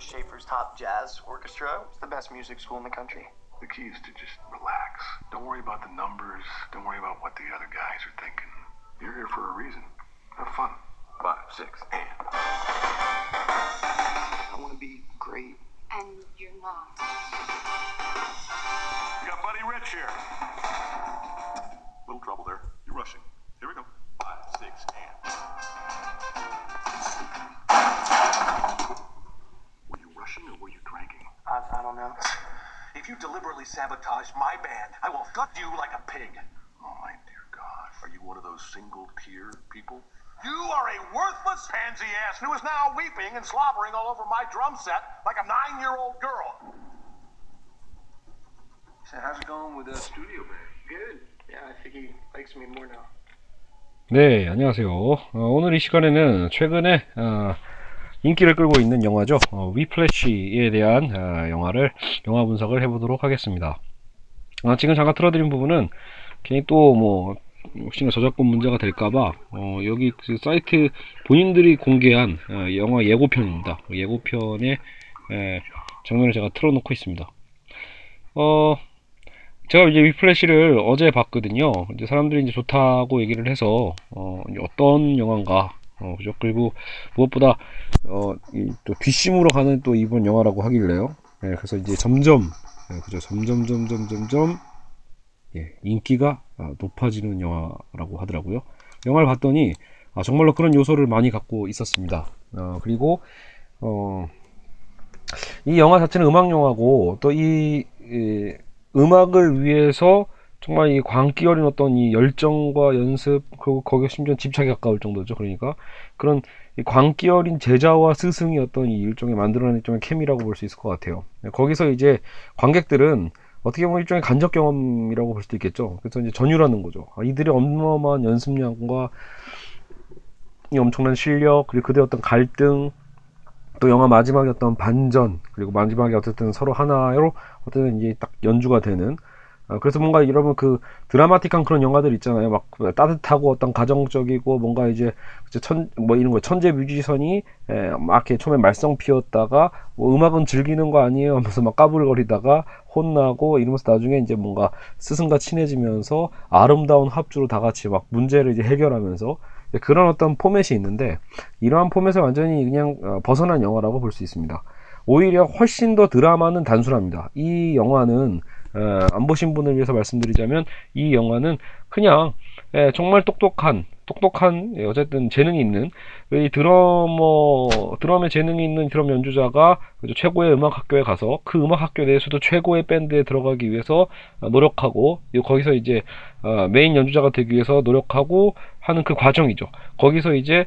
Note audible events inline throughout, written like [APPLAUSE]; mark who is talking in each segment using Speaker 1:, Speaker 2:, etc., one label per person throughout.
Speaker 1: Schaefer's Top Jazz Orchestra. It's the best music school in the country.
Speaker 2: The key is to just relax. Don't worry about the numbers. Don't worry about what the other guys are thinking. You're here for a reason. Have fun. Five, six, and.
Speaker 1: I want to be great.
Speaker 3: And you're not.
Speaker 2: We got Buddy Rich here. Little trouble there. You're rushing. Here we go. Five, six, you
Speaker 4: deliberately sabotage my band, I will gut you like a pig.
Speaker 2: Oh my dear God. Are you one of those single tier people?
Speaker 4: You are a worthless pansy ass who is now weeping and slobbering all over my drum set like a nine year old girl.
Speaker 1: So how's it going with the studio band? Good. Yeah, I think he likes me more now.
Speaker 5: 네, 안녕하세요. 어, 오늘 이 시간에는 최근에 어, 인기를 끌고 있는 영화죠. 어, 위플래시에 대한 어, 영화를 영화 분석을 해보도록 하겠습니다. 아, 지금 잠깐 틀어드린 부분은 괜히 또 뭐 혹시나 저작권 문제가 될까봐 어, 여기 그 사이트 본인들이 공개한 어, 영화 예고편입니다. 그 예고편의 에, 장면을 제가 틀어놓고 있습니다. 어, 제가 이제 위플래시를 어제 봤거든요. 이제 사람들이 이제 좋다고 얘기를 해서 어, 어떤 영화인가 어, 그죠? 그리고 무엇보다 어, 이, 또 뒷심으로 가는 또 이번 영화라고 하길래요. 예, 그래서 이제 점점 예, 그죠? 점점 점점 점점 예, 인기가 아, 높아지는 영화라고 하더라고요. 영화를 봤더니 아, 정말로 그런 요소를 많이 갖고 있었습니다. 어, 그리고 어, 이 영화 자체는 음악 영화고 또이 음악을 위해서 정말 이 광기 어린 어떤 이 열정과 연습 그리고 거기에 심지어 집착에 가까울 정도죠. 그러니까 그런 이 광기 어린 제자와 스승이 어떤 이 일종의 만들어낸 일종의 케미라고 볼 수 있을 것 같아요. 거기서 이제 관객들은 어떻게 보면 일종의 간접 경험이라고 볼 수도 있겠죠. 그래서 이제 전율하는 거죠. 아, 이들의 어마어마한 연습량과 이 엄청난 실력 그리고 그들의 어떤 갈등 또 영화 마지막에 어떤 반전 그리고 마지막에 어쨌든 서로 하나로 어쨌든 이제 딱 연주가 되는 어, 그래서 뭔가 여러분 그 드라마틱한 그런 영화들 있잖아요 막 따뜻하고 어떤 가정적이고 뭔가 이제 천 뭐 이런 거 천재 뮤지션이 에, 막 이렇게 처음에 말썽 피웠다가 뭐 음악은 즐기는 거 아니에요 하면서 막 까불거리다가 혼나고 이러면서 나중에 이제 뭔가 스승과 친해지면서 아름다운 합주로 다 같이 막 문제를 이제 해결하면서 그런 어떤 포맷이 있는데 이러한 포맷을 완전히 그냥 어, 벗어난 영화라고 볼 수 있습니다. 오히려 훨씬 더 드라마는 단순합니다. 이 영화는 어, 안 보신 분을 위해서 말씀드리자면 이 영화는 그냥 예, 정말 똑똑한 똑똑한 예, 어쨌든 재능이 있는 이 드러머 드럼에 재능이 있는 드럼 연주자가 최고의 음악 학교에 가서 그 음악 학교 내에서도 최고의 밴드에 들어가기 위해서 노력하고 거기서 이제 어, 메인 연주자가 되기 위해서 노력하고 하는 그 과정이죠. 거기서 이제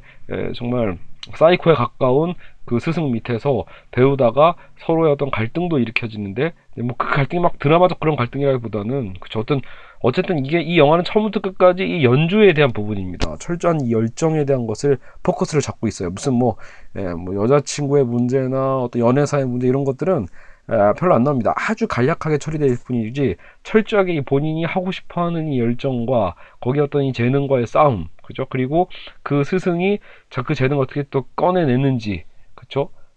Speaker 5: 정말 사이코에 가까운 그 스승 밑에서 배우다가 서로의 어떤 갈등도 일으켜지는데 뭐 그 갈등이 막 드라마적 그런 갈등이라기보다는 그쵸 어떤 어쨌든 이게 이 영화는 처음부터 끝까지 이 연주에 대한 부분입니다. 철저한 이 열정에 대한 것을 포커스를 잡고 있어요. 무슨 뭐, 예, 뭐 여자친구의 문제나 어떤 연애사의 문제 이런 것들은 에, 별로 안 나옵니다. 아주 간략하게 처리될 뿐이지 철저하게 본인이 하고 싶어하는 이 열정과 거기 어떤 이 재능과의 싸움, 그죠? 그리고 그 스승이 그 재능 을 어떻게 또 꺼내내는지,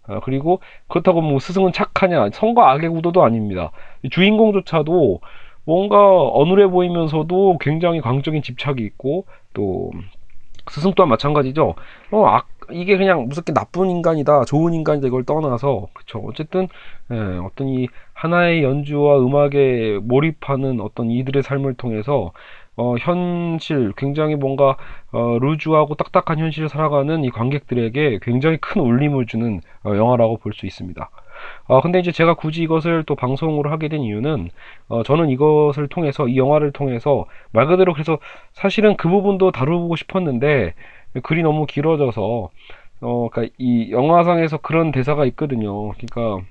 Speaker 5: 아, 그리고 그렇다고 뭐 스승은 착하냐 성과 악의 구도도 아닙니다. 주인공조차도 뭔가 어눌해 보이면서도 굉장히 광적인 집착이 있고 또 스승 또한 마찬가지죠. 어, 악, 이게 그냥 무섭게 나쁜 인간이다, 좋은 인간이다 이걸 떠나서 그쵸. 어쨌든 예, 어떤 이 하나의 연주와 음악에 몰입하는 어떤 이들의 삶을 통해서 어, 현실 굉장히 뭔가 어, 루즈하고 딱딱한 현실을 살아가는 이 관객들에게 굉장히 큰 울림을 주는 어, 영화라고 볼 수 있습니다. 어, 근데 이제 제가 굳이 이것을 또 방송으로 하게 된 이유는 어, 저는 이것을 통해서 이 영화를 통해서 말 그대로 그래서 사실은 그 부분도 다루고 싶었는데 글이 너무 길어져서 어, 그러니까 이 영화상에서 그런 대사가 있거든요. 그러니까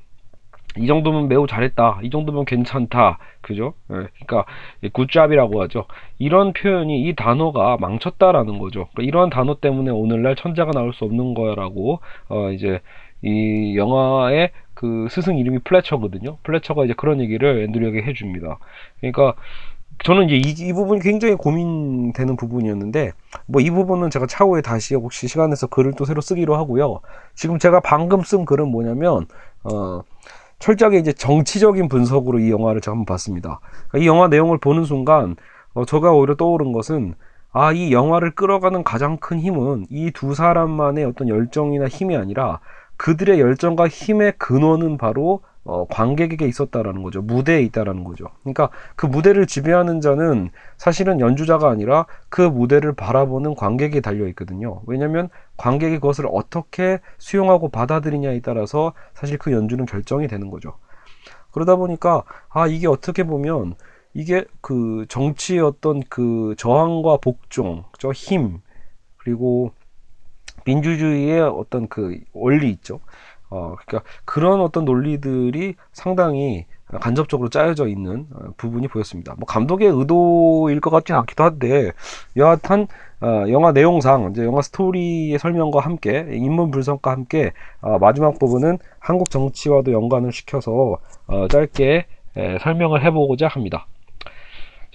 Speaker 5: 이 정도면 매우 잘했다. 이 정도면 괜찮다. 그죠? 예, 그러니까 굿잡이라고 하죠. 이런 표현이 이 단어가 망쳤다라는 거죠. 그러니까 이러한 단어 때문에 오늘날 천자가 나올 수 없는 거야라고 어 이제 이 영화의 그 스승 이름이 플래처거든요. 플래처가 이제 그런 얘기를 앤드류에게 해줍니다. 그러니까 저는 이제 이, 이 부분이 굉장히 고민되는 부분이었는데 뭐 이 부분은 제가 차후에 다시 혹시 시간 내서 글을 또 새로 쓰기로 하고요. 지금 제가 방금 쓴 글은 뭐냐면 어 철저하게 이제 정치적인 분석으로 이 영화를 제가 한번 봤습니다. 그러니까 이 영화 내용을 보는 순간 어, 제가 오히려 떠오른 것은 아, 이 영화를 끌어가는 가장 큰 힘은 이 두 사람만의 어떤 열정이나 힘이 아니라 그들의 열정과 힘의 근원은 바로 어, 관객에게 있었다라는 거죠. 무대에 있다라는 거죠. 그러니까 그 무대를 지배하는 자는 사실은 연주자가 아니라 그 무대를 바라보는 관객이 달려 있거든요. 왜냐하면 관객이 그것을 어떻게 수용하고 받아들이냐에 따라서 사실 그 연주는 결정이 되는 거죠. 그러다 보니까 아 이게 어떻게 보면 이게 그 정치의 어떤 그 저항과 복종, 저 힘, 그리고 민주주의의 어떤 그 원리 있죠. 어, 그러니까 그런 어떤 논리들이 상당히 간접적으로 짜여져 있는 어, 부분이 보였습니다. 뭐 감독의 의도일 것 같지는 않기도 한데 여하튼 어, 영화 내용상 이제 영화 스토리의 설명과 함께 인물 분석과 함께 어, 마지막 부분은 한국 정치와도 연관을 시켜서 어, 짧게 에, 설명을 해보고자 합니다.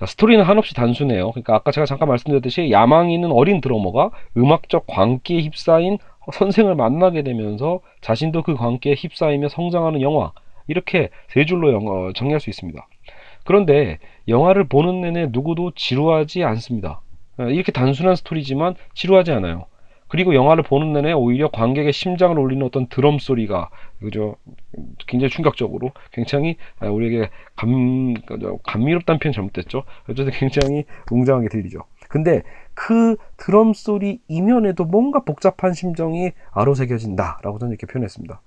Speaker 5: 자, 스토리는 한없이 단순해요. 그러니까 아까 제가 잠깐 말씀드렸듯이 야망이 있는 어린 드러머가 음악적 광기에 휩싸인 선생을 만나게 되면서 자신도 그 광기에 휩싸이며 성장하는 영화 이렇게 세 줄로 영어, 정리할 수 있습니다. 그런데 영화를 보는 내내 누구도 지루하지 않습니다. 어, 이렇게 단순한 스토리지만 지루하지 않아요. 그리고 영화를 보는 내내 오히려 관객의 심장을 울리는 어떤 드럼 소리가 그죠 굉장히 충격적으로 굉장히 아, 우리에게 감 감미롭다는 표현 잘못됐죠. 어쨌든 굉장히 웅장하게 들리죠. 근데 그 드럼 소리 이면에도 뭔가 복잡한 심정이 아로새겨진다라고 저는 이렇게 표현했습니다.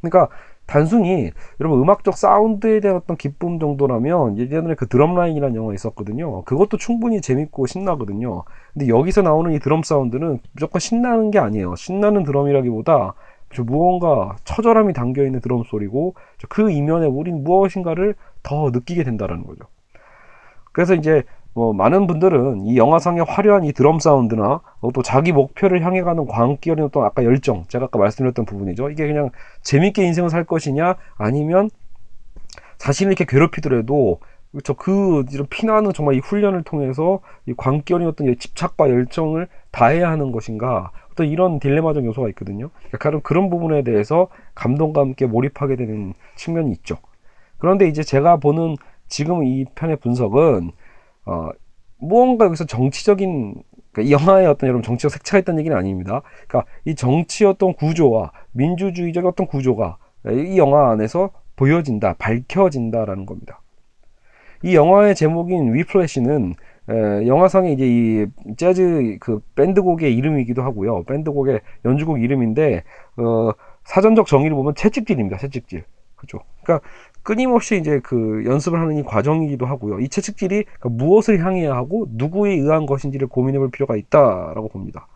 Speaker 5: 그러니까 단순히 여러분 음악적 사운드에 대한 어떤 기쁨 정도라면 예전에 그 드럼 라인이라는 영화 있었거든요. 그것도 충분히 재밌고 신나거든요. 근데 여기서 나오는 이 드럼 사운드는 무조건 신나는 게 아니에요. 신나는 드럼이라기보다 무언가 처절함이 담겨 있는 드럼 소리고 그 이면에 우린 무엇인가를 더 느끼게 된다라는 거죠. 그래서 이제 뭐 많은 분들은 이 영화상의 화려한 이 드럼 사운드나 또 자기 목표를 향해 가는 광기 어린 또 아까 열정 제가 아까 말씀드렸던 부분이죠. 이게 그냥 재밌게 인생을 살 것이냐 아니면 자신을 이렇게 괴롭히더라도 그렇죠 그 이런 피나는 정말 이 훈련을 통해서 이 광기 어린 어떤 집착과 열정을 다해야 하는 것인가 어떤 이런 딜레마적 요소가 있거든요. 그러니까 그런 부분에 대해서 감동과 함께 몰입하게 되는 측면이 있죠. 그런데 이제 제가 보는 지금 이 편의 분석은 어, 무언가 여기서 정치적인 그러니까 이 영화에 어떤 여러분 정치적 색채가 있다는 얘기는 아닙니다. 그러니까 이 정치 어떤 구조와 민주주의적 어떤 구조가 이 영화 안에서 보여진다, 밝혀진다라는 겁니다. 이 영화의 제목인 위플래시는 에, 영화상에 이제 이 재즈 그 밴드곡의 이름이기도 하고요. 밴드곡의 연주곡 이름인데 어, 사전적 정의를 보면 채찍질입니다. 채찍질. 그죠. 그러니까 끊임없이 이제 그 연습을 하는 이 과정이기도 하고요. 이 채찍질이 그러니까 무엇을 향해야 하고 누구에 의한 것인지를 고민해 볼 필요가 있다라고 봅니다.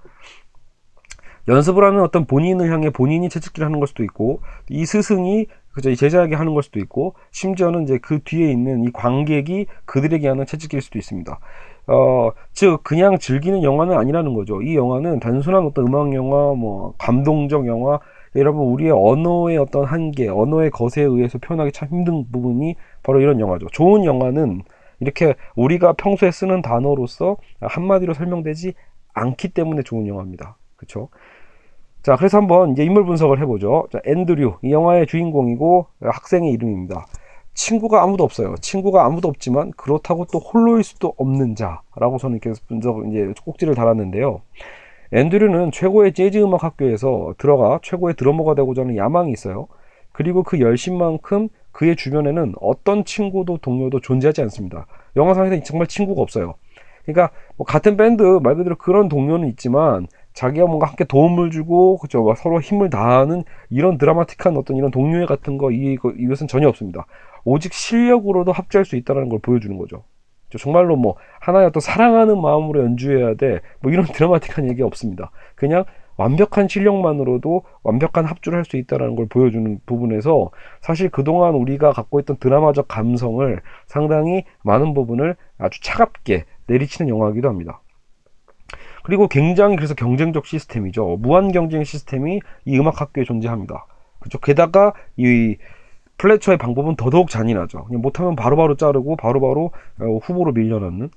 Speaker 5: 연습을 하는 어떤 본인을 향해 본인이 채찍질을 하는 걸 수도 있고 이 스승이 그저 이 제자에게 하는 걸 수도 있고 심지어는 이제 그 뒤에 있는 이 관객이 그들에게 하는 채찍질일 수도 있습니다. 어, 즉 그냥 즐기는 영화는 아니라는 거죠. 이 영화는 단순한 어떤 음악 영화, 뭐 감동적 영화 여러분 우리의 언어의 어떤 한계, 언어의 것에 의해서 표현하기 참 힘든 부분이 바로 이런 영화죠. 좋은 영화는 이렇게 우리가 평소에 쓰는 단어로서 한마디로 설명되지 않기 때문에 좋은 영화입니다. 그렇죠? 자, 그래서 한번 이제 인물 분석을 해보죠. 자, 앤드류 이 영화의 주인공이고 학생의 이름입니다. 친구가 아무도 없어요. 친구가 아무도 없지만 그렇다고 또 홀로일 수도 없는 자라고 저는 이렇게 분석 이제 꼭지를 달았는데요. 앤드류는 최고의 재즈 음악 학교에서 들어가 최고의 드러머가 되고자 하는 야망이 있어요. 그리고 그 열심만큼 그의 주변에는 어떤 친구도 동료도 존재하지 않습니다. 영화상에서 정말 친구가 없어요. 그러니까 뭐 같은 밴드 말 그대로 그런 동료는 있지만 자기가 뭔가 함께 도움을 주고 그죠 서로 힘을 다하는 이런 드라마틱한 어떤 이런 동료애 같은 거 이, 이것은 전혀 없습니다. 오직 실력으로도 합주할 수 있다는 걸 보여주는 거죠. 정말로 뭐 하나의 어떤 사랑하는 마음으로 연주해야 돼. 뭐 이런 [LAUGHS] 드라마틱한 얘기 없습니다. 그냥 완벽한 실력만으로도 완벽한 합주를 할 수 있다는 걸 보여주는 부분에서 사실 그동안 우리가 갖고 있던 드라마적 감성을 상당히 많은 부분을 아주 차갑게 내리치는 영화이기도 합니다. 그리고 굉장히 그래서 경쟁적 시스템이죠. 무한 경쟁 시스템이 이 음악 학교에 존재합니다. 그죠? 게다가 이 플래처의 방법은 더더욱 잔인하죠. 못하면 바로바로 자르고 바로바로 어, 후보로 밀려넣는.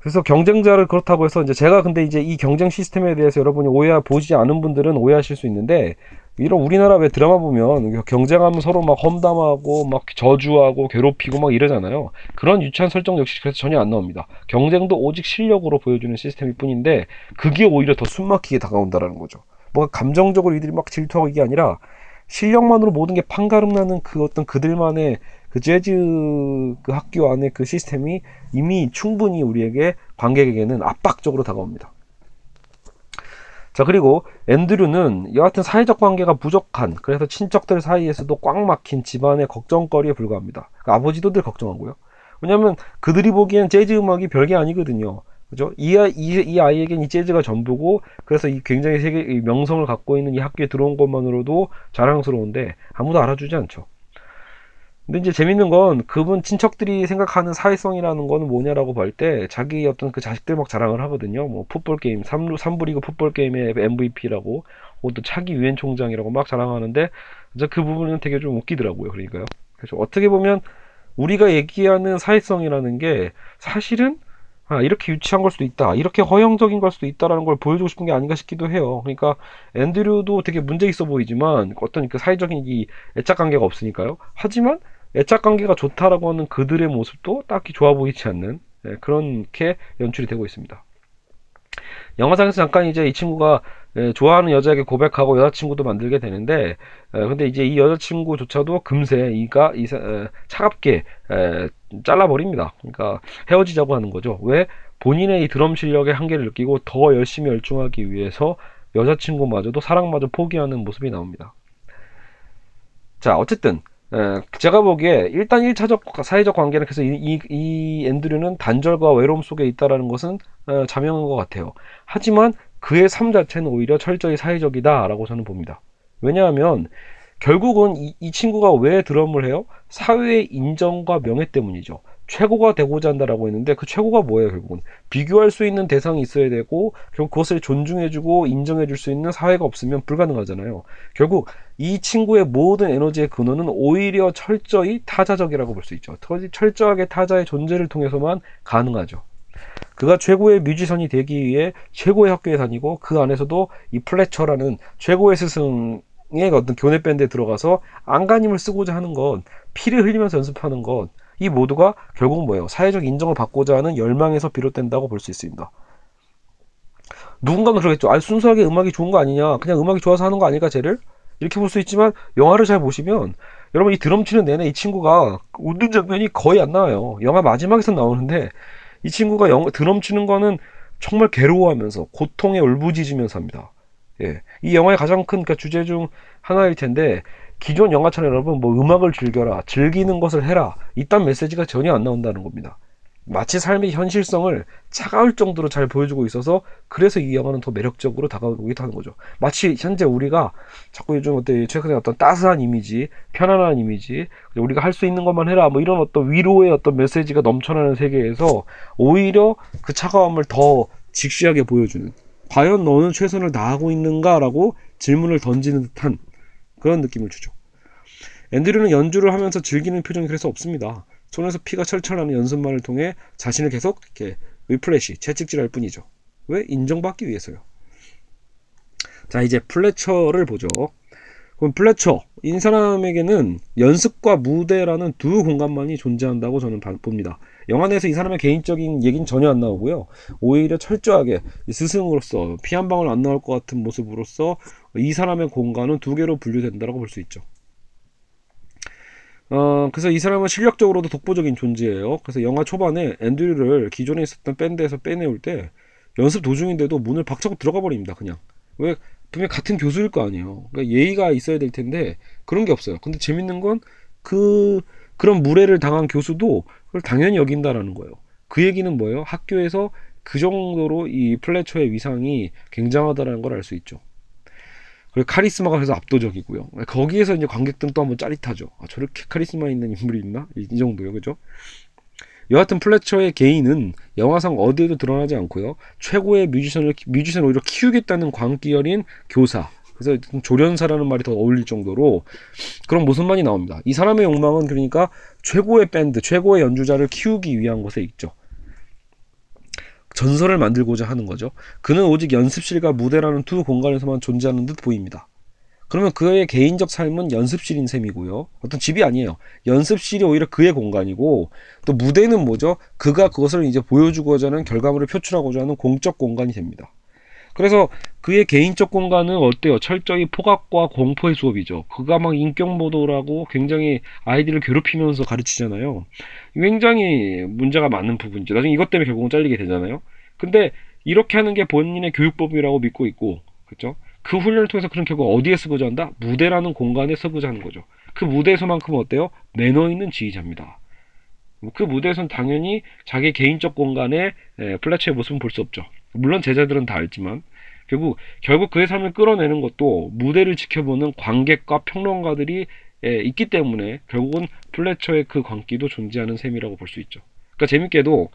Speaker 5: 그래서 경쟁자를 그렇다고 해서 이제 제가 근데 이제 이 경쟁 시스템에 대해서 여러분이 오해 보지 않은 분들은 오해하실 수 있는데 이런 우리나라 왜 드라마 보면 경쟁하면 서로 막 험담하고 막 저주하고 괴롭히고 막 이러잖아요. 그런 유치한 설정 역시 그래서 전혀 안 나옵니다. 경쟁도 오직 실력으로 보여주는 시스템일 뿐인데 그게 오히려 더 숨막히게 다가온다라는 거죠. 뭐 감정적으로 이들이 막 질투하고 이게 아니라 실력만으로 모든 게 판가름 나는 그 어떤 그들만의 그 재즈 그 학교 안에 그 시스템이 이미 충분히 우리에게 관객에게는 압박적으로 다가옵니다. 자 그리고 앤드류는 여하튼 사회적 관계가 부족한 그래서 친척들 사이에서도 꽉 막힌 집안의 걱정거리에 불과합니다. 그러니까 아버지도 늘 걱정하고요. 왜냐하면 그들이 보기엔 재즈 음악이 별게 아니거든요. 그죠? 이, 아이, 이, 이 아이에겐 이 재즈가 전부고 그래서 이 굉장히 세계 이 명성을 갖고 있는 이 학교에 들어온 것만으로도 자랑스러운데 아무도 알아주지 않죠. 근데 이제 재밌는 건 그분 친척들이 생각하는 사회성이라는 거는 뭐냐라고 볼 때 자기 어떤 그 자식들 막 자랑을 하거든요. 뭐 풋볼 게임 3루 3부 리그 풋볼 게임의 MVP라고 또 차기 유엔 총장이라고 막 자랑하는데 이제 그 부분은 되게 좀 웃기더라고요. 그러니까요. 그래서 어떻게 보면 우리가 얘기하는 사회성이라는 게 사실은 아, 이렇게 유치한 걸 수도 있다. 이렇게 허영적인 걸 수도 있다라는 걸 보여주고 싶은 게 아닌가 싶기도 해요. 그러니까 앤드류도 되게 문제 있어 보이지만 어떤 그 사회적인 이 애착 관계가 없으니까요. 하지만 애착 관계가 좋다라고 하는 그들의 모습도 딱히 좋아 보이지 않는 예, 그렇게 연출이 되고 있습니다. 영화상에서 잠깐 이제 이 친구가 예, 좋아하는 여자에게 고백하고 여자친구도 만들게 되는데 예, 근데 이제 이 여자친구조차도 금세 이가 이 사- 에, 차갑게 에, 잘라버립니다. 그러니까 헤어지자고 하는 거죠. 왜 본인의 이 드럼 실력의 한계를 느끼고 더 열심히 열중하기 위해서 여자친구마저도 사랑마저 포기하는 모습이 나옵니다. 자 어쨌든 에, 제가 보기에 일단 1차적 사회적 관계는 그래서 이, 이, 이 앤드류는 단절과 외로움 속에 있다라는 것은 어, 자명한 것 같아요. 하지만 그의 삶 자체는 오히려 철저히 사회적이다라고 저는 봅니다. 왜냐하면 결국은 이, 이 친구가 왜 드럼을 해요? 사회의 인정과 명예 때문이죠. 최고가 되고자 한다라고 했는데 그 최고가 뭐예요 결국은 비교할 수 있는 대상이 있어야 되고 결국 그것을 존중해주고 인정해줄 수 있는 사회가 없으면 불가능하잖아요 결국 이 친구의 모든 에너지의 근원은 오히려 철저히 타자적이라고 볼 수 있죠 터- 철저하게 타자의 존재를 통해서만 가능하죠 그가 최고의 뮤지션이 되기 위해 최고의 학교에 다니고 그 안에서도 이 플래처라는 최고의 스승 의 어떤 교내 밴드에 들어가서 안간힘을 쓰고자 하는 것, 피를 흘리면서 연습하는 것, 이 모두가 결국 뭐예요? 사회적 인정을 받고자 하는 열망에서 비롯된다고 볼 수 있습니다. 누군가는 그러겠죠. 아, 순수하게 음악이 좋은 거 아니냐. 그냥 음악이 좋아서 하는 거 아닐까, 쟤를? 이렇게 볼 수 있지만, 영화를 잘 보시면, 여러분 이 드럼 치는 내내 이 친구가 웃는 장면이 거의 안 나와요. 영화 마지막에서 나오는데, 이 친구가 영, 드럼 치는 거는 정말 괴로워하면서, 고통에 울부짖으면서 합니다. 예. 이 영화의 가장 큰 그러니까 주제 중 하나일 텐데, 기존 영화처럼 여러분 뭐 음악을 즐겨라, 즐기는 것을 해라, 이딴 메시지가 전혀 안 나온다는 겁니다. 마치 삶의 현실성을 차가울 정도로 잘 보여주고 있어서 그래서 이 영화는 더 매력적으로 다가오고 있다는 거죠. 마치 현재 우리가 자꾸 요즘 어때 최근에 어떤 따스한 이미지, 편안한 이미지, 우리가 할 수 있는 것만 해라 뭐 이런 어떤 위로의 어떤 메시지가 넘쳐나는 세계에서 오히려 그 차가움을 더 직시하게 보여주는 과연 너는 최선을 다하고 있는가라고 질문을 던지는 듯한 그런 느낌을 주죠. 앤드류는 연주를 하면서 즐기는 표정이 그래서 없습니다. 손에서 피가 철철하는 연습만을 통해 자신을 계속 이렇게 whiplash, 채찍질할 뿐이죠. 왜? 인정받기 위해서요. 자, 이제 플래처를 보죠. 그럼 플래처, 이 사람에게는 연습과 무대라는 두 공간만이 존재한다고 저는 봐- 봅니다. 영화 내에서 이 사람의 개인적인 얘기는 전혀 안 나오고요. 오히려 철저하게 이 스승으로서 피 한 방울 안 나올 것 같은 모습으로서 이 사람의 공간은 두 개로 분류된다고 볼 수 있죠. 어, 그래서 이 사람은 실력적으로도 독보적인 존재예요. 그래서 영화 초반에 앤드류를 기존에 있었던 밴드에서 빼내올 때 연습 도중인데도 문을 박차고 들어가 버립니다. 그냥 왜 분명 같은 교수일 거 아니에요. 그러니까 예의가 있어야 될 텐데 그런 게 없어요. 근데 재밌는 건 그 그런 무례를 당한 교수도 그걸 당연히 여긴다라는 거예요. 그 얘기는 뭐예요? 학교에서 그 정도로 이 플래처의 위상이 굉장하다라는 걸 알 수 있죠. 그리고 카리스마가 그래서 압도적이고요. 거기에서 이제 관객들은 또 한번 짜릿하죠. 아, 저렇게 카리스마 있는 인물이 있나? 이, 이 정도요, 그죠? 여하튼 플래처의 개인은 영화상 어디에도 드러나지 않고요. 최고의 뮤지션을 뮤지션을 오히려 키우겠다는 광기 어린 교사 그래서 조련사라는 말이 더 어울릴 정도로 그런 모습만이 나옵니다. 이 사람의 욕망은 그러니까 최고의 밴드, 최고의 연주자를 키우기 위한 것에 있죠. 전설을 만들고자 하는 거죠. 그는 오직 연습실과 무대라는 두 공간에서만 존재하는 듯 보입니다. 그러면 그의 개인적 삶은 연습실인 셈이고요. 어떤 집이 아니에요. 연습실이 오히려 그의 공간이고 또 무대는 뭐죠? 그가 그것을 이제 보여주고자 하는 결과물을 표출하고자 하는 공적 공간이 됩니다. 그래서 그의 개인적 공간은 어때요? 철저히 포각과 공포의 수업이죠. 그가 막 인격 모도라고 굉장히 아이들을 괴롭히면서 가르치잖아요. 굉장히 문제가 많은 부분이죠. 나중에 이것 때문에 결국은 잘리게 되잖아요. 근데 이렇게 하는 게 본인의 교육법이라고 믿고 있고, 그렇죠? 그 훈련을 통해서 그런 결국 어디에 쓰고자 한다? 무대라는 공간에 쓰고자 하는 거죠. 그 무대에서만큼은 어때요? 매너 있는 지휘자입니다. 그 무대에선 당연히 자기 개인적 공간에 에, 플래츠의 모습은 볼 수 없죠. 물론 제자들은 다 알지만 결국 결국 그의 삶을 끌어내는 것도 무대를 지켜보는 관객과 평론가들이 에, 있기 때문에 결국은 플래처의 그 광기도 존재하는 셈이라고 볼 수 있죠. 그러니까 재밌게도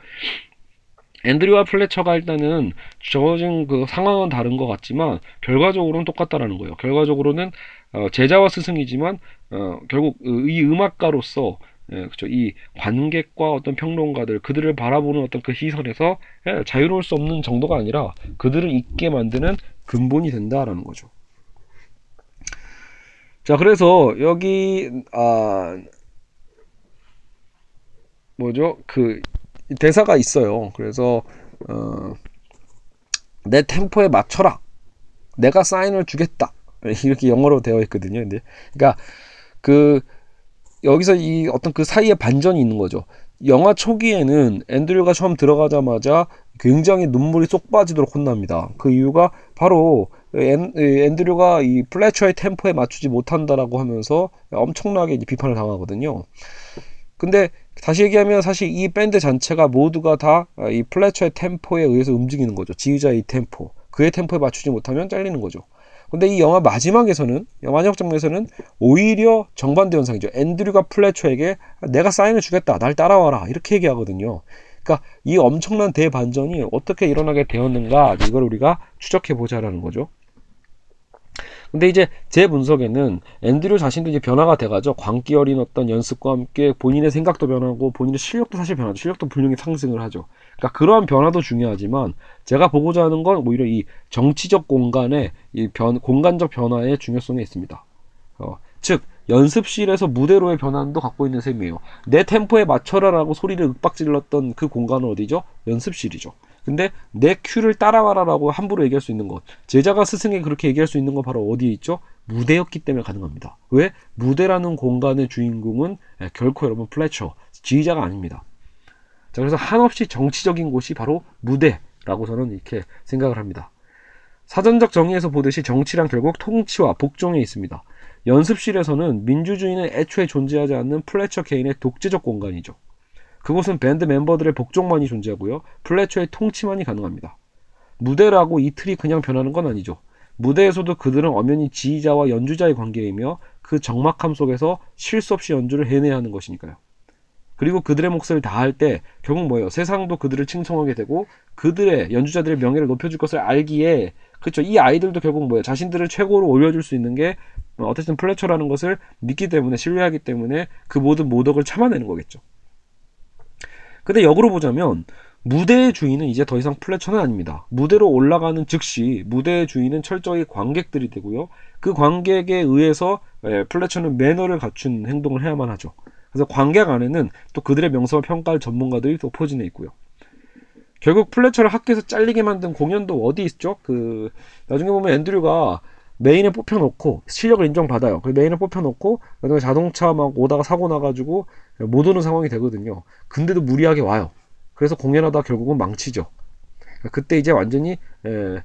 Speaker 5: 앤드류와 플래처가 일단은 주어진 그 상황은 다른 것 같지만 결과적으로는 똑같다라는 거예요. 결과적으로는 어, 제자와 스승이지만 어, 결국 이 음악가로서 예, 그죠. 이 관객과 어떤 평론가들 그들을 바라보는 어떤 그 시선에서 예, 자유로울 수 없는 정도가 아니라 그들을 있게 만드는 근본이 된다라는 거죠. 자, 그래서 여기 아 뭐죠? 그 대사가 있어요. 그래서 어, 내 템포에 맞춰라. 내가 사인을 주겠다. [LAUGHS] 이렇게 영어로 되어 있거든요. 근데 그러니까 그 여기서 이 어떤 그 사이에 반전이 있는 거죠. 영화 초기에는 앤드류가 처음 들어가자마자 굉장히 눈물이 쏙 빠지도록 혼납니다. 그 이유가 바로 앤, 앤드류가 이 플래처의 템포에 맞추지 못한다라고 하면서 엄청나게 비판을 당하거든요. 근데 다시 얘기하면 사실 이 밴드 전체가 모두가 다 이 플래처의 템포에 의해서 움직이는 거죠. 지휘자의 이 템포. 그의 템포에 맞추지 못하면 잘리는 거죠. 근데 이 영화 마지막에서는 마지막 장면에서는 오히려 정반대 현상이죠. 앤드류가 플래처에게 내가 사인을 주겠다. 날 따라와라. 이렇게 얘기하거든요. 그러니까 이 엄청난 대반전이 어떻게 일어나게 되었는가 이걸 우리가 추적해 보자라는 거죠. 근데 이제 제 분석에는 앤드류 자신도 이제 변화가 돼가죠. 광기 어린 어떤 연습과 함께 본인의 생각도 변하고 본인의 실력도 사실 변하죠. 실력도 분명히 상승을 하죠. 그러니까 그러한 변화도 중요하지만 제가 보고자 하는 건 오히려 이 정치적 공간의 이 변, 공간적 변화의 중요성에 있습니다. 어, 즉 연습실에서 무대로의 변환도 갖고 있는 셈이에요. 내 템포에 맞춰라라고 소리를 윽박질렀던 그 공간은 어디죠? 연습실이죠. 근데 내 큐를 따라와라라고 함부로 얘기할 수 있는 것. 제자가 스승에게 그렇게 얘기할 수 있는 건 바로 어디에 있죠? 무대였기 때문에 가능합니다. 왜? 무대라는 공간의 주인공은 예, 결코 여러분 플래처, 지휘자가 아닙니다. 자, 그래서 한없이 정치적인 곳이 바로 무대라고 저는 이렇게 생각을 합니다. 사전적 정의에서 보듯이 정치란 결국 통치와 복종에 있습니다. 연습실에서는 민주주의는 애초에 존재하지 않는 플래처 개인의 독재적 공간이죠. 그곳은 밴드 멤버들의 복종만이 존재하고요. 플래처의 통치만이 가능합니다. 무대라고 이 틀이 그냥 변하는 건 아니죠. 무대에서도 그들은 엄연히 지휘자와 연주자의 관계이며 그 적막함 속에서 실수 없이 연주를 해내야 하는 것이니까요. 그리고 그들의 몫을 다할 때 결국 뭐예요? 세상도 그들을 칭송하게 되고 그들의 연주자들의 명예를 높여줄 것을 알기에 그렇죠. 이 아이들도 결국 뭐예요? 자신들을 최고로 올려줄 수 있는 게 어쨌든 플래처라는 것을 믿기 때문에 신뢰하기 때문에 그 모든 모독을 참아내는 거겠죠. 근데 역으로 보자면 무대의 주인은 이제 더 이상 플래처는 아닙니다. 무대로 올라가는 즉시 무대의 주인은 철저히 관객들이 되고요. 그 관객에 의해서 예, 플래처는 매너를 갖춘 행동을 해야만 하죠. 그래서 관객 안에는 또 그들의 명성을 평가할 전문가들이 또 포진해 있고요. 결국 플래처를 학교에서 잘리게 만든 공연도 어디 있죠? 그 나중에 보면 앤드류가 메인에 뽑혀놓고 실력을 인정받아요. 그 메인에 뽑혀놓고 그다음에 자동차 막 오다가 사고 나가지고 못 오는 상황이 되거든요. 근데도 무리하게 와요. 그래서 공연하다 결국은 망치죠. 그때 이제 완전히 에,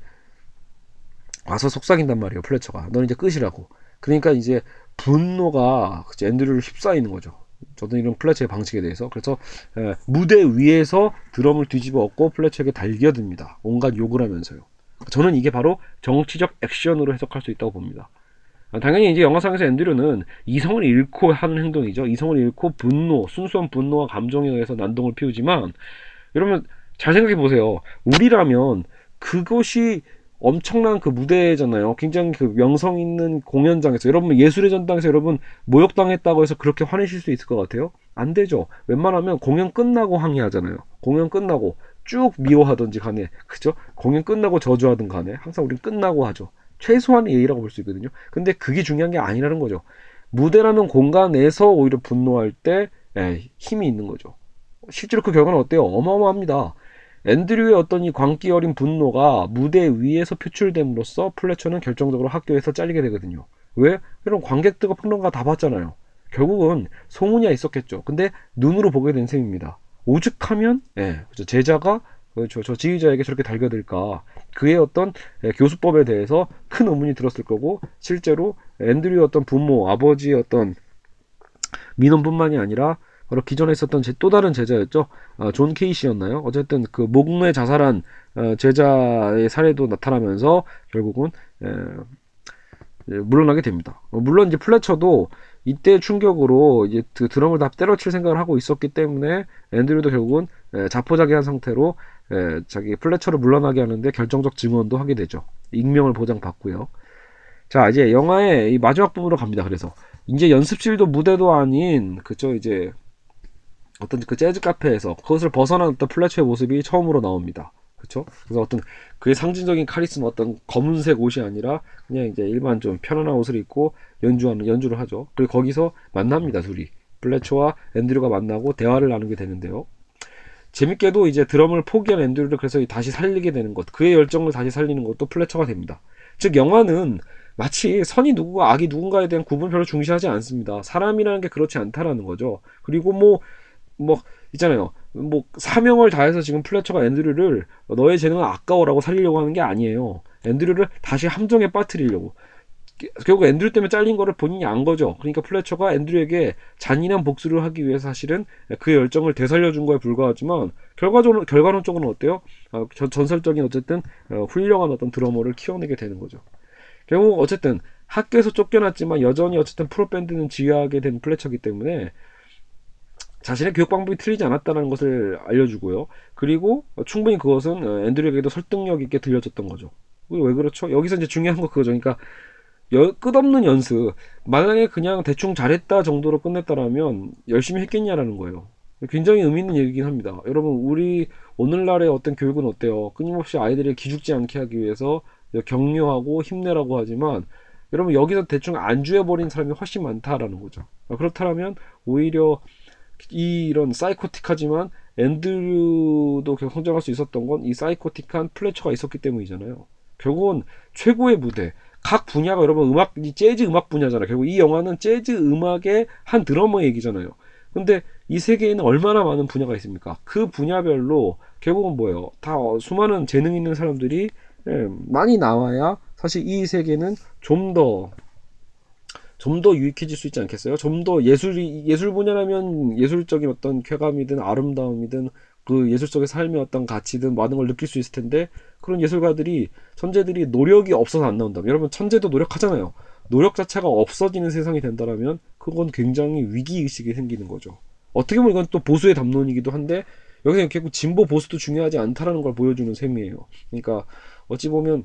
Speaker 5: 와서 속삭인단 말이에요. 플래처가 넌 이제 끝이라고. 그러니까 이제 분노가 앤드류를 휩싸이는 거죠. 저도 이런 플래처의 방식에 대해서 그래서 에, 무대 위에서 드럼을 뒤집어 엎고 플래처에게 달겨듭니다. 온갖 욕을 하면서요. 저는 이게 바로 정치적 액션으로 해석할 수 있다고 봅니다. 당연히 이제 영화상에서 앤드류는 이성을 잃고 하는 행동이죠. 이성을 잃고 분노, 순수한 분노와 감정에 의해서 난동을 피우지만 여러분 잘 생각해 보세요. 우리라면 그것이 엄청난 그 무대잖아요. 굉장히 그 명성 있는 공연장에서 여러분 예술의 전당에서 여러분 모욕당했다고 해서 그렇게 화내실 수 있을 것 같아요? 안 되죠. 웬만하면 공연 끝나고 항의하잖아요. 공연 끝나고 쭉 미워하던지 간에 그죠? 공연 끝나고 저주하든 간에 항상 우린 끝나고 하죠. 최소한의 예의라고 볼 수 있거든요. 근데 그게 중요한 게 아니라는 거죠. 무대라는 공간에서 오히려 분노할 때 예, 힘이 있는 거죠. 실제로 그 결과는 어때요? 어마어마합니다. 앤드류의 어떤 이 광기 어린 분노가 무대 위에서 표출됨으로써 플래처는 결정적으로 학교에서 잘리게 되거든요. 왜? 이런 관객들과 평론가 다 봤잖아요. 결국은 소문이 있었겠죠. 근데 눈으로 보게 된 셈입니다. 오죽하면 예, 그죠. 제자가 그 저, 저 지휘자에게 저렇게 달겨들까 그의 어떤 예, 교수법에 대해서 큰 의문이 들었을 거고 실제로 앤드류의 어떤 부모 아버지의 어떤 민원뿐만이 아니라 바로 기존에 있었던 제, 또 다른 제자였죠. 아, 션 케이시였나요? 어쨌든 그 목매 자살한 어, 제자의 사례도 나타나면서 결국은 에, 예, 물러나게 됩니다. 어, 물론 이제 플래처도 이때 충격으로 이제 그 드럼을 다 때려칠 생각을 하고 있었기 때문에 앤드류도 결국은 에, 자포자기한 상태로 에, 자기 플래처를 물러나게 하는데 결정적 증언도 하게 되죠. 익명을 보장받고요. 자 이제 영화의 이 마지막 부분으로 갑니다. 그래서 이제 연습실도 무대도 아닌 그죠 이제 어떤 그 재즈 카페에서 그것을 벗어난 어떤 플래처의 모습이 처음으로 나옵니다. 그렇죠? 그래서 어떤 그의 상징적인 카리스마 어떤 검은색 옷이 아니라 그냥 이제 일반 좀 편안한 옷을 입고 연주하는 연주를 하죠. 그리고 거기서 만납니다 둘이 플래처와 앤드류가 만나고 대화를 나누게 되는데요. 재밌게도 이제 드럼을 포기한 앤드류를 그래서 다시 살리게 되는 것, 그의 열정을 다시 살리는 것도 플래처가 됩니다. 즉 영화는 마치 선이 누구고 악이 누군가에 대한 구분 별로 중시하지 않습니다. 사람이라는 게 그렇지 않다라는 거죠. 그리고 뭐, 뭐, 있잖아요. 뭐, 사명을 다해서 지금 플래처가 앤드류를 너의 재능은 아까워라고 살리려고 하는 게 아니에요. 앤드류를 다시 함정에 빠뜨리려고. 결국 앤드류 때문에 잘린 거를 본인이 안 거죠. 그러니까 플래처가 앤드류에게 잔인한 복수를 하기 위해서 사실은 그 열정을 되살려준 거에 불과하지만 결과적으로 결과론적으로는 어때요? 어, 전- 전설적인 어쨌든 어, 훌륭한 어떤 드러머를 키워내게 되는 거죠. 결국 어쨌든 학교에서 쫓겨났지만 여전히 어쨌든 프로 밴드는 지휘하게 된 플래처기 때문에 자신의 교육 방법이 틀리지 않았다는 것을 알려주고요. 그리고 충분히 그것은 어, 앤드류에게도 설득력 있게 들려졌던 거죠. 왜 그렇죠? 여기서 이제 중요한 거 그거죠. 그러니까 여- 끝없는 연습. 만약에 그냥 대충 잘했다 정도로 끝냈다라면 열심히 했겠냐라는 거예요. 굉장히 의미 있는 얘기긴 합니다. 여러분, 우리 오늘날의 어떤 교육은 어때요? 끊임없이 아이들이 기죽지 않게 하기 위해서 격려하고 힘내라고 하지만 여러분 여기서 대충 안주해버린 사람이 훨씬 많다라는 거죠. 그렇다면 오히려 이 이런 사이코틱하지만 앤드류도 성장할 수 있었던 건 이 사이코틱한 플래처가 있었기 때문이잖아요. 결국은 최고의 무대. 각 분야가 여러분 음악 이 재즈 음악 분야잖아요. 결국 이 영화는 재즈 음악의 한 드러머 얘기잖아요. 근데 이 세계에는 얼마나 많은 분야가 있습니까? 그 분야별로 결국은 뭐예요? 다 어, 수많은 재능 있는 사람들이 예, 많이 나와야 사실 이 세계는 좀더 좀 더 유익해질 수 있지 않겠어요? 좀 더 예술이 예술 분야라면 예술적인 어떤 쾌감이든 아름다움이든 그 예술 속의 삶의 어떤 가치든 많은 걸 느낄 수 있을 텐데 그런 예술가들이 천재들이 노력이 없어서 안 나온다면 여러분 천재도 노력하잖아요. 노력 자체가 없어지는 세상이 된다라면 그건 굉장히 위기 의식이 생기는 거죠. 어떻게 보면 이건 또 보수의 담론이기도 한데 여기서 결국 진보 보수도 중요하지 않다라는 걸 보여주는 셈이에요. 그러니까 어찌 보면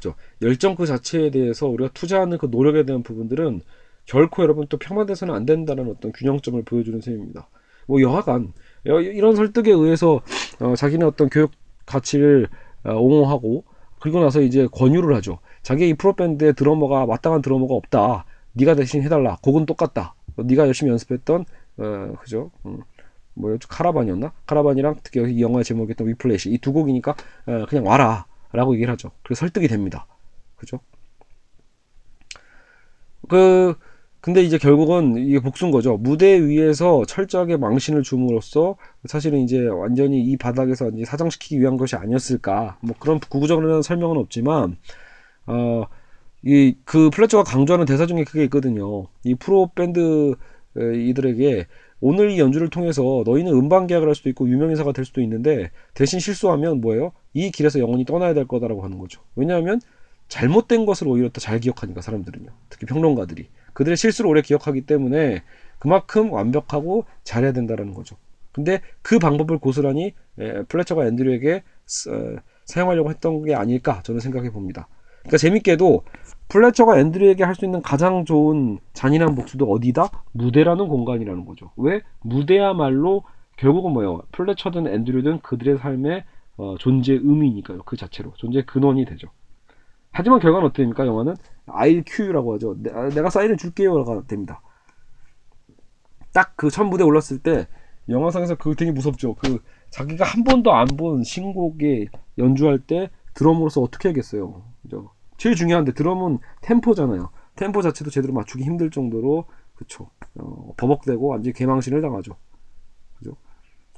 Speaker 5: 그죠 열정 그 자체에 대해서 우리가 투자하는 그 노력에 대한 부분들은 결코 여러분 또 폄하돼서는 안 된다는 어떤 균형점을 보여주는 셈입니다. 뭐 여하간 여- 이런 설득에 의해서 어, 자기는 어떤 교육 가치를 어, 옹호하고 그리고 나서 이제 권유를 하죠. 자기 이 프로밴드의 드러머가 마땅한 드러머가 없다. 네가 대신 해달라. 곡은 똑같다. 네가 열심히 연습했던 어, 그죠? 음, 뭐였죠? 카라반이었나? 카라반이랑 특히 이 영화의 제목이었던 위플래시 이 두 곡이니까 어, 그냥 와라 라고 얘기를 하죠. 그래서 설득이 됩니다. 그죠? 그 근데 이제 결국은 이게 복수인 거죠. 무대 위에서 철저하게 망신을 줌으로써 사실은 이제 완전히 이 바닥에서 이제 사정시키기 위한 것이 아니었을까. 뭐 그런 구구적인 설명은 없지만 어, 이 그 플래처가 강조하는 대사 중에 그게 있거든요. 이 프로 밴드 에, 이들에게 오늘 이 연주를 통해서 너희는 음반 계약을 할 수도 있고 유명 인사가 될 수도 있는데 대신 실수하면 뭐예요? 이 길에서 영원히 떠나야 될 거다라고 하는 거죠. 왜냐하면 잘못된 것을 오히려 더 잘 기억하니까 사람들은요. 특히 평론가들이 그들의 실수를 오래 기억하기 때문에 그만큼 완벽하고 잘해야 된다라는 거죠. 근데 그 방법을 고스란히 에, 플래처가 앤드류에게 스- 어, 사용하려고 했던 게 아닐까 저는 생각해 봅니다. 그러니까 재밌게도 플래처가 앤드류에게 할 수 있는 가장 좋은 잔인한 복수도 어디다? 무대라는 공간이라는 거죠. 왜? 무대야말로 결국은 뭐예요? 플래처든 앤드류든 그들의 삶의 어, 존재 의미니까요. 그 자체로 존재 근원이 되죠. 하지만 결과는 어떻게 됩니까? 영화는 I'll Q라고 하죠. 내, 내가 사인을 줄게요가 됩니다. 딱 그 첫 무대 올랐을 때 영화상에서 그거 되게 무섭죠. 그 자기가 한 번도 안 본 신곡에 연주할 때 드럼으로서 어떻게 하겠어요. 그죠? 제일 중요한데 드럼은 템포잖아요. 템포 자체도 제대로 맞추기 힘들 정도로 그쵸. 어, 버벅대고 완전히 개망신을 당하죠.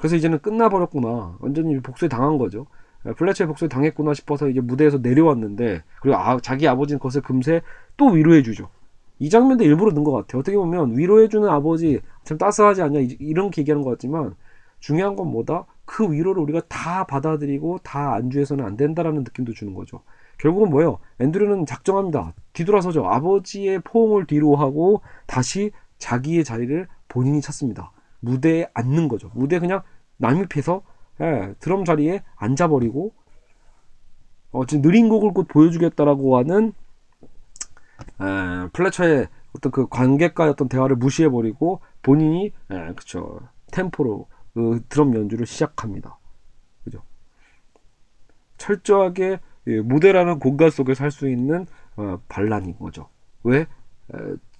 Speaker 5: 그래서 이제는 끝나버렸구나. 완전히 복수에 당한 거죠. 플래처에 복수에 당했구나 싶어서 이제 무대에서 내려왔는데 그리고 아, 자기 아버지는 그것을 금세 또 위로해주죠. 이 장면도 일부러 넣은 것 같아요. 어떻게 보면 위로해주는 아버지 참 따스하지 않냐 이- 이렇게 얘기하는 것 같지만 중요한 건 뭐다? 그 위로를 우리가 다 받아들이고 다 안주해서는 안 된다라는 느낌도 주는 거죠. 결국은 뭐예요? 앤드류는 작정합니다. 뒤돌아서죠. 아버지의 포옹을 뒤로 하고 다시 자기의 자리를 본인이 찾습니다. 무대에 앉는 거죠. 무대에 그냥 남입해서 예, 드럼 자리에 앉아버리고 어, 지금 느린 곡을 곧 보여주겠다라고 하는 에, 플래처의 어떤 그 관객과의 어떤 대화를 무시해버리고 본인이 에, 그쵸 템포로 그 드럼 연주를 시작합니다. 그죠? 철저하게 예, 무대라는 공간 속에서 할 수 있는 어, 반란인 거죠. 왜? 에,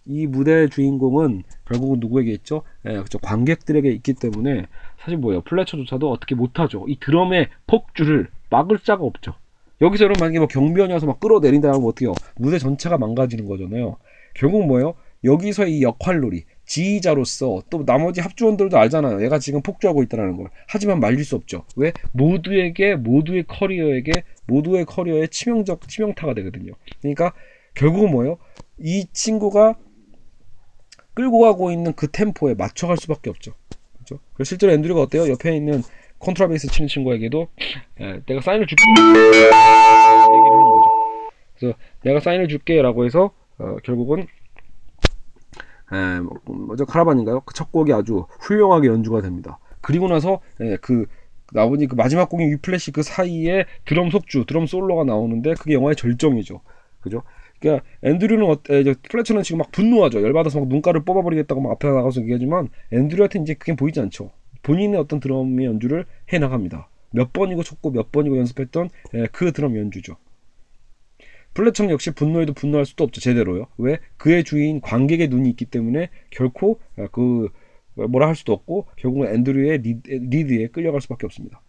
Speaker 5: 이 무대의 주인공은 결국은 누구에게 있죠? 예, 그쵸 관객들에게 있기 때문에 사실 뭐예요? 플래처조차도 어떻게 못하죠. 이 드럼의 폭주를 막을 자가 없죠. 여기서 여러분 만약에 뭐 경비원이 와서 막 끌어내린다 하면 어떻게요? 무대 전체가 망가지는 거잖아요. 결국 뭐예요? 여기서 이 역할놀이, 지휘자로서 또 나머지 합주원들도 알잖아요. 얘가 지금 폭주하고 있다는 걸. 하지만 말릴 수 없죠. 왜? 모두에게, 모두의 커리어에게, 모두의 커리어에 치명적, 치명타가 되거든요. 그러니까 결국은 뭐예요? 이 친구가 끌고 가고 있는 그 템포에 맞춰갈 수밖에 없죠. 그죠? 그래서 실제로 앤드류가 어때요? 옆에 있는 컨트라베이스 치는 친구에게도 에, 내가 사인을 줄게 얘기를 하는 거죠. 그래서 내가 사인을 줄게라고 해서 어, 결국은 에, 뭐, 뭐죠 카라반인가요? 그 첫 곡이 아주 훌륭하게 연주가 됩니다. 그리고 나서 에, 그 나머지 그 마지막 곡인 위플래시 그 사이에 드럼 속주, 드럼 솔로가 나오는데 그게 영화의 절정이죠. 그죠? 그러니까 앤드류는 어, 에, 저 플래처는 지금 막 분노하죠. 열받아서 막 눈깔을 뽑아버리겠다고 막 앞에 나가서 얘기하지만 앤드류한테 이제 그게 보이지 않죠. 본인의 어떤 드럼의 연주를 해 나갑니다. 몇 번이고 쳤고 몇 번이고 연습했던 에, 그 드럼 연주죠. 플래처 역시 분노해도 분노할 수도 없죠 제대로요. 왜? 그의 주인 관객의 눈이 있기 때문에 결코 어, 그 뭐라 할 수도 없고 결국은 앤드류의 리드, 리드에 끌려갈 수밖에 없습니다.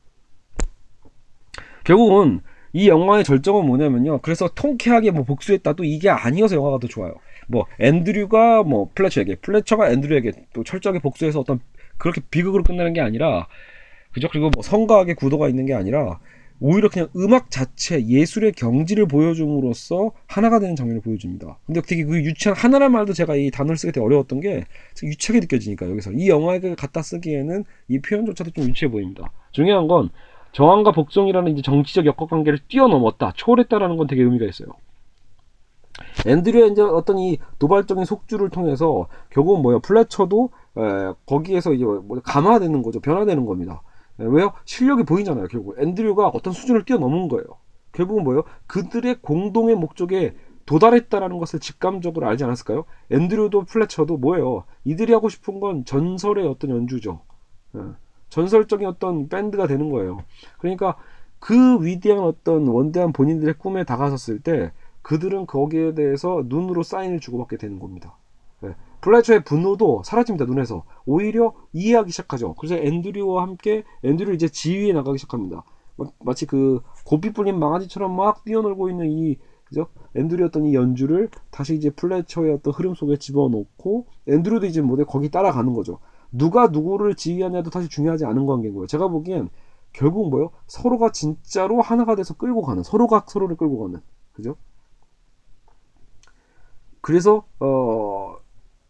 Speaker 5: 결국은 이 영화의 절정은 뭐냐면요. 그래서 통쾌하게 뭐 복수했다 또 이게 아니어서 영화가 더 좋아요. 뭐 앤드류가 뭐 플래처에게, 플래처가 앤드류에게 또 철저하게 복수해서 어떤 그렇게 비극으로 끝나는 게 아니라 그죠? 그리고 뭐 성가하게 구도가 있는 게 아니라 오히려 그냥 음악 자체 예술의 경지를 보여줌으로써 하나가 되는 장면을 보여줍니다. 근데 되게 그 유치한 하나란 말도 제가 이 단어를 쓰기 되게 어려웠던 게 유치하게 느껴지니까 여기서 이 영화에 갖다 쓰기에는 이 표현조차도 좀 유치해 보입니다. 중요한 건 저항과 복종이라는 이제 정치적 역학관계를 뛰어넘었다, 초월했다라는 건 되게 의미가 있어요. 앤드류의 이제 어떤 이 도발적인 속주를 통해서 결국은 뭐야 플래처도 에, 거기에서 이제 뭐 감화되는 거죠, 변화되는 겁니다. 에, 왜요? 실력이 보이잖아요. 결국 앤드류가 어떤 수준을 뛰어넘은 거예요. 결국은 뭐예요? 그들의 공동의 목적에 도달했다라는 것을 직감적으로 알지 않았을까요? 앤드류도 플래처도 뭐예요? 이들이 하고 싶은 건 전설의 어떤 연주죠. 예. 전설적인 어떤 밴드가 되는 거예요. 그러니까 그 위대한 어떤 원대한 본인들의 꿈에 다가섰을 때 그들은 거기에 대해서 눈으로 사인을 주고받게 되는 겁니다. 예. 플래처의 분노도 사라집니다 눈에서 오히려 이해하기 시작하죠. 그래서 앤드류와 함께 앤드류 이제 지휘해 나가기 시작합니다. 마- 마치 그 고삐 풀린 망아지처럼 막 뛰어놀고 있는 이 그죠? 앤드류 어떤 이 연주를 다시 이제 플래처의 어떤 흐름 속에 집어넣고 앤드류도 이제 모델 거기 따라가는 거죠. 누가 누구를 지휘하냐도 사실 중요하지 않은 관계인 거예요. 제가 보기엔 결국 뭐요? 서로가 진짜로 하나가 돼서 끌고 가는 서로가 서로를 끌고 가는 그죠? 그래서 어.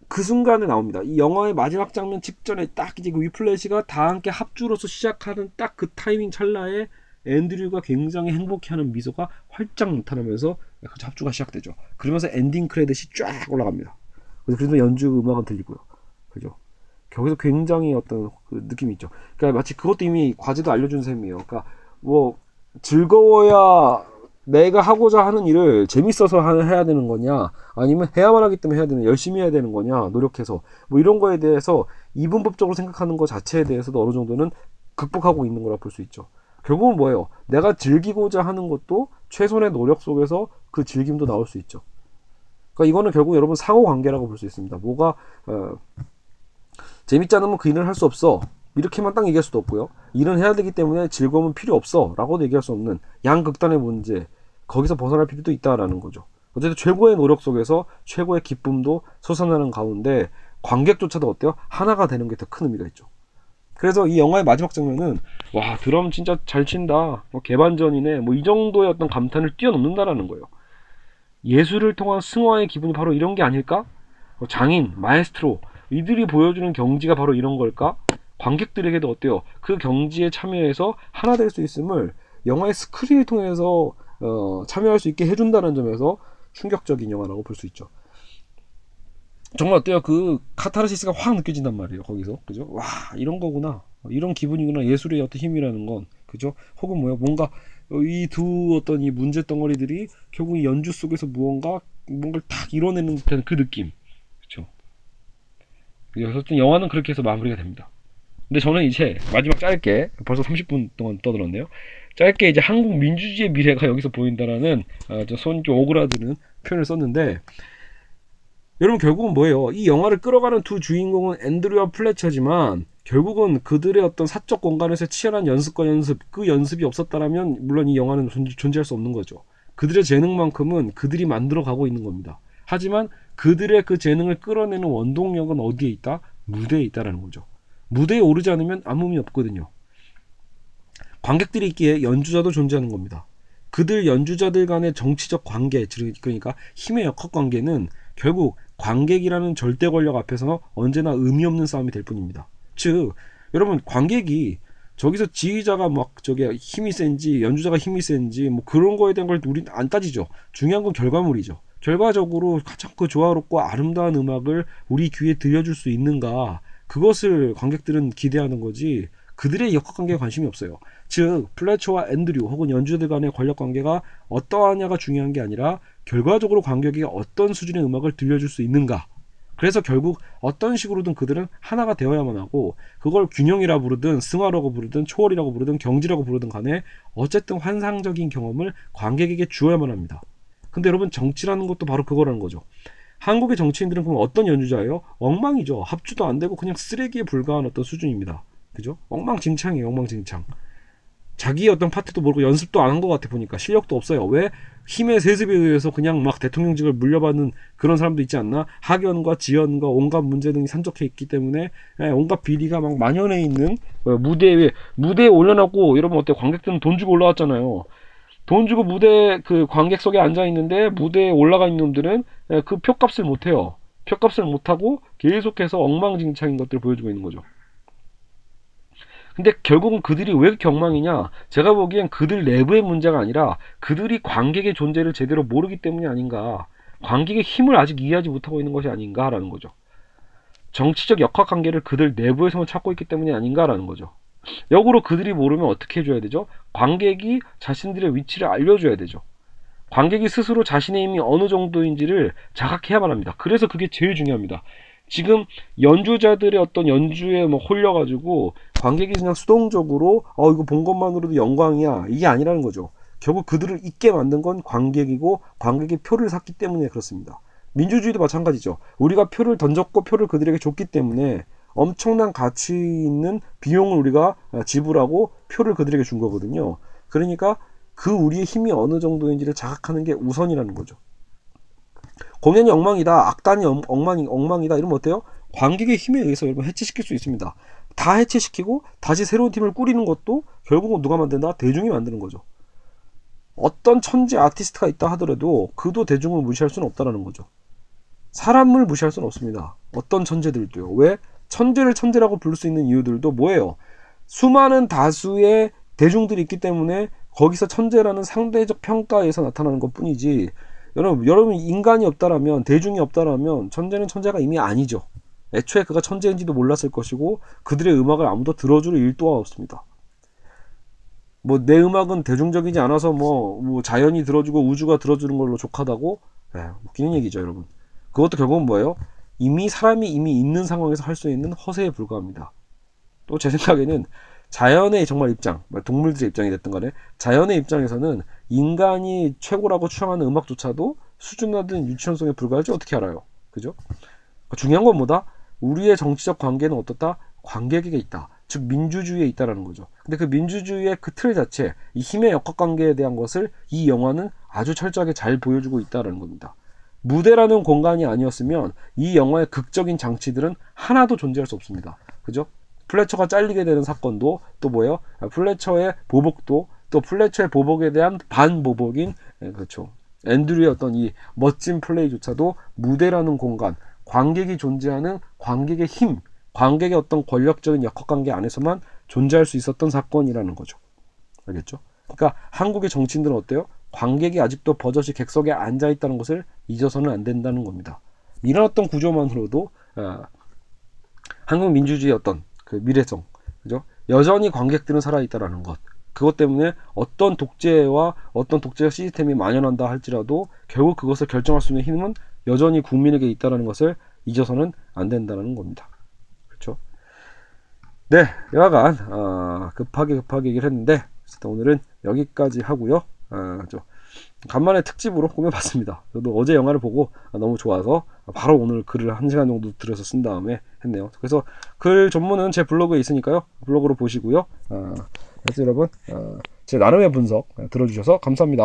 Speaker 5: 그 순간에 나옵니다. 이 영화의 마지막 장면 직전에 딱 이제 그 위플래시가 다 함께 합주로서 시작하는 딱 그 타이밍 찰나에 앤드류가 굉장히 행복해하는 미소가 활짝 나타나면서 그 합주가 시작되죠. 그러면서 엔딩 크레딧이 쫙 올라갑니다. 그래서 연주 음악은 들리고요. 그죠? 거기서 굉장히 어떤 그 느낌이 있죠. 그러니까 마치 그것도 이미 과제도 알려준 셈이에요. 그러니까 뭐 즐거워야 내가 하고자 하는 일을 재밌어서 하- 해야 되는 거냐 아니면 해야만 하기 때문에 해야 되는 열심히 해야 되는 거냐 노력해서. 뭐 이런 거에 대해서 이분법적으로 생각하는 것 자체에 대해서도 어느 정도는 극복하고 있는 거라 볼 수 있죠. 결국은 뭐예요? 내가 즐기고자 하는 것도 최선의 노력 속에서 그 즐김도 나올 수 있죠. 그러니까 이거는 결국 여러분 상호 관계라고 볼 수 있습니다. 뭐가 어, 재밌지 않으면 그 일을 할수 없어 이렇게만 딱 얘기할 수도 없고요. 일은 해야 되기 때문에 즐거움은 필요 없어 라고도 얘기할 수 없는 양극단의 문제 거기서 벗어날 필요도 있다라는 거죠. 어쨌든 최고의 노력 속에서 최고의 기쁨도 솟아나는 가운데 관객조차도 어때요? 하나가 되는 게 더 큰 의미가 있죠. 그래서 이 영화의 마지막 장면은 와 드럼 진짜 잘 친다 뭐 개반전이네 뭐 이 정도의 어떤 감탄을 뛰어넘는다라는 거예요. 예술을 통한 승화의 기분이 바로 이런 게 아닐까? 뭐 장인, 마에스트로 이들이 보여주는 경지가 바로 이런 걸까? 관객들에게도 어때요? 그 경지에 참여해서 하나 될 수 있음을 영화의 스크린을 통해서 어, 참여할 수 있게 해준다는 점에서 충격적인 영화라고 볼 수 있죠. 정말 어때요? 그 카타르시스가 확 느껴진단 말이에요. 거기서 그죠? 와 이런 거구나, 이런 기분이구나. 예술의 어떤 힘이라는 건 그죠? 혹은 뭐야 뭔가 이 두 어떤 이 문제 덩어리들이 결국 이 연주 속에서 무언가 뭔가를 딱 이뤄내는 듯한 그 느낌? 그래서 어쨌든 영화는 그렇게 해서 마무리가 됩니다. 근데 저는 이제 마지막 짧게 벌써 30분 동안 떠들었네요. 짧게 이제 한국 민주주의의 미래가 여기서 보인다라는 아, 손 좀 오그라드는 표현을 썼는데 여러분 결국은 뭐예요? 이 영화를 끌어가는 두 주인공은 앤드류와 플래처지만 결국은 그들의 어떤 사적 공간에서 치열한 연습과 연습 그 연습이 없었다라면 물론 이 영화는 존- 존재할 수 없는 거죠. 그들의 재능만큼은 그들이 만들어 가고 있는 겁니다. 하지만 그들의 그 재능을 끌어내는 원동력은 어디에 있다? 무대에 있다라는 거죠. 무대에 오르지 않으면 아무 의미 없거든요. 관객들이 있기에 연주자도 존재하는 겁니다. 그들 연주자들 간의 정치적 관계, 즉, 그러니까 힘의 역학 관계는 결국 관객이라는 절대 권력 앞에서 언제나 의미 없는 싸움이 될 뿐입니다. 즉, 여러분, 관객이 저기서 지휘자가 막 저게 힘이 센지 연주자가 힘이 센지 뭐 그런 거에 대한 걸 우린 안 따지죠. 중요한 건 결과물이죠. 결과적으로 가장 그 조화롭고 아름다운 음악을 우리 귀에 들려줄 수 있는가 그것을 관객들은 기대하는 거지 그들의 역학 관계에 관심이 없어요. 즉 플래처와 앤드류 혹은 연주자들 간의 권력 관계가 어떠하냐가 중요한 게 아니라 결과적으로 관객에게 어떤 수준의 음악을 들려줄 수 있는가 그래서 결국 어떤 식으로든 그들은 하나가 되어야만 하고 그걸 균형이라 부르든 승화라고 부르든 초월이라고 부르든 경지라고 부르든 간에 어쨌든 환상적인 경험을 관객에게 주어야만 합니다. 근데 여러분 정치라는 것도 바로 그거라는 거죠. 한국의 정치인들은 그럼 어떤 연주자예요? 엉망이죠. 합주도 안 되고 그냥 쓰레기에 불과한 어떤 수준입니다. 그죠? 엉망진창이에요. 엉망진창. 자기 어떤 파트도 모르고 연습도 안 한 것 같아 보니까 실력도 없어요. 왜? 힘의 세습에 의해서 그냥 막 대통령직을 물려받는 그런 사람도 있지 않나? 학연과 지연과 온갖 문제 등이 산적해 있기 때문에 예, 온갖 비리가 막 만연해 있는 어, 무대에 무대에 올려놓고 여러분 어때? 관객들은 돈 주고 올라왔잖아요. 돈 주고 무대 그 관객석에 앉아 있는데 무대에 올라가 있는 놈들은 예, 그 표값을 못 해요. 표값을 못 하고 계속해서 엉망진창인 것들을 보여주고 있는 거죠. 근데 결국은 그들이 왜 경망이냐? 제가 보기엔 그들 내부의 문제가 아니라 그들이 관객의 존재를 제대로 모르기 때문이 아닌가. 관객의 힘을 아직 이해하지 못하고 있는 것이 아닌가라는 거죠. 정치적 역학 관계를 그들 내부에서만 찾고 있기 때문이 아닌가라는 거죠. 역으로 그들이 모르면 어떻게 해줘야 되죠? 관객이 자신들의 위치를 알려줘야 되죠. 관객이 스스로 자신의 힘이 어느 정도인지를 자각해야만 합니다. 그래서 그게 제일 중요합니다. 지금 연주자들의 어떤 연주에 뭐 홀려가지고 관객이 그냥 수동적으로 어 이거 본 것만으로도 영광이야 이게 아니라는 거죠. 결국 그들을 있게 만든 건 관객이고 관객이 표를 샀기 때문에 그렇습니다. 민주주의도 마찬가지죠. 우리가 표를 던졌고 표를 그들에게 줬기 때문에 엄청난 가치 있는 비용을 우리가 지불하고 표를 그들에게 준 거거든요. 그러니까 그 우리의 힘이 어느 정도인지를 자각하는 게 우선이라는 거죠. 공연이 엉망이다, 악단이 엉- 엉망이, 엉망이다 이러면 어때요? 관객의 힘에 의해서 여러분 해체시킬 수 있습니다. 다 해체시키고 다시 새로운 팀을 꾸리는 것도 결국은 누가 만든다? 대중이 만드는 거죠. 어떤 천재 아티스트가 있다 하더라도 그도 대중을 무시할 수는 없다라는 거죠. 사람을 무시할 수는 없습니다. 어떤 천재들도요. 왜? 천재를 천재라고 부를 수 있는 이유들도 뭐예요? 수많은 다수의 대중들이 있기 때문에 거기서 천재라는 상대적 평가에서 나타나는 것 뿐이지 여러분, 여러분 인간이 없다라면 대중이 없다라면 천재는 천재가 이미 아니죠. 애초에 그가 천재인지도 몰랐을 것이고 그들의 음악을 아무도 들어줄 일도가 없습니다. 뭐 내 음악은 대중적이지 않아서 뭐, 뭐 자연이 들어주고 우주가 들어주는 걸로 족하다고 예, 웃기는 얘기죠 여러분 그것도 결국은 뭐예요 이미 사람이 이미 있는 상황에서 할 수 있는 허세에 불과합니다. 또 제 생각에는 자연의 정말 입장 뭐 동물들의 입장이 됐든 간에 자연의 입장에서는 인간이 최고라고 추앙하는 음악조차도 수준 낮은 유치원성에 불과할지 어떻게 알아요? 그죠? 그러니까 중요한 건 뭐다? 우리의 정치적 관계는 어떻다? 관객에게 있다. 즉 민주주의에 있다라는 거죠. 근데 그 민주주의의 그 틀 자체, 이 힘의 역학 관계에 대한 것을 이 영화는 아주 철저하게 잘 보여주고 있다라는 겁니다. 무대라는 공간이 아니었으면 이 영화의 극적인 장치들은 하나도 존재할 수 없습니다. 그죠? 플래처가 잘리게 되는 사건도 또 뭐예요? 아, 플래처의 보복도 또 플래처의 보복에 대한 반보복인 예, 그렇죠. 앤드류의 어떤 이 멋진 플레이조차도 무대라는 공간, 관객이 존재하는 관객의 힘, 관객의 어떤 권력적인 역학관계 안에서만 존재할 수 있었던 사건이라는 거죠. 알겠죠? 그러니까 한국의 정치인들은 어때요? 관객이 아직도 버젓이 객석에 앉아 있다는 것을 잊어서는 안 된다는 겁니다. 이런 어떤 구조만으로도 아, 한국 민주주의의 어떤 그 미래성, 그죠? 여전히 관객들은 살아 있다라는 것. 그것 때문에 어떤 독재와 어떤 독재 시스템이 만연한다 할지라도 결국 그것을 결정할 수 있는 힘은 여전히 국민에게 있다라는 것을 잊어서는 안 된다는 겁니다. 그렇죠? 네, 여하간 아, 급하게 급하게 얘기를 했는데 오늘은 여기까지 하고요. 아, 저 간만에 특집으로 꾸며봤습니다. 저도 어제 영화를 보고 아, 너무 좋아서 바로 오늘 글을 한 시간 정도 들여서 쓴 다음에 했네요. 그래서 글 전문은 제 블로그에 있으니까요. 블로그로 보시고요. 아, 그래서 여러분 아, 제 나름의 분석 들어주셔서 감사합니다.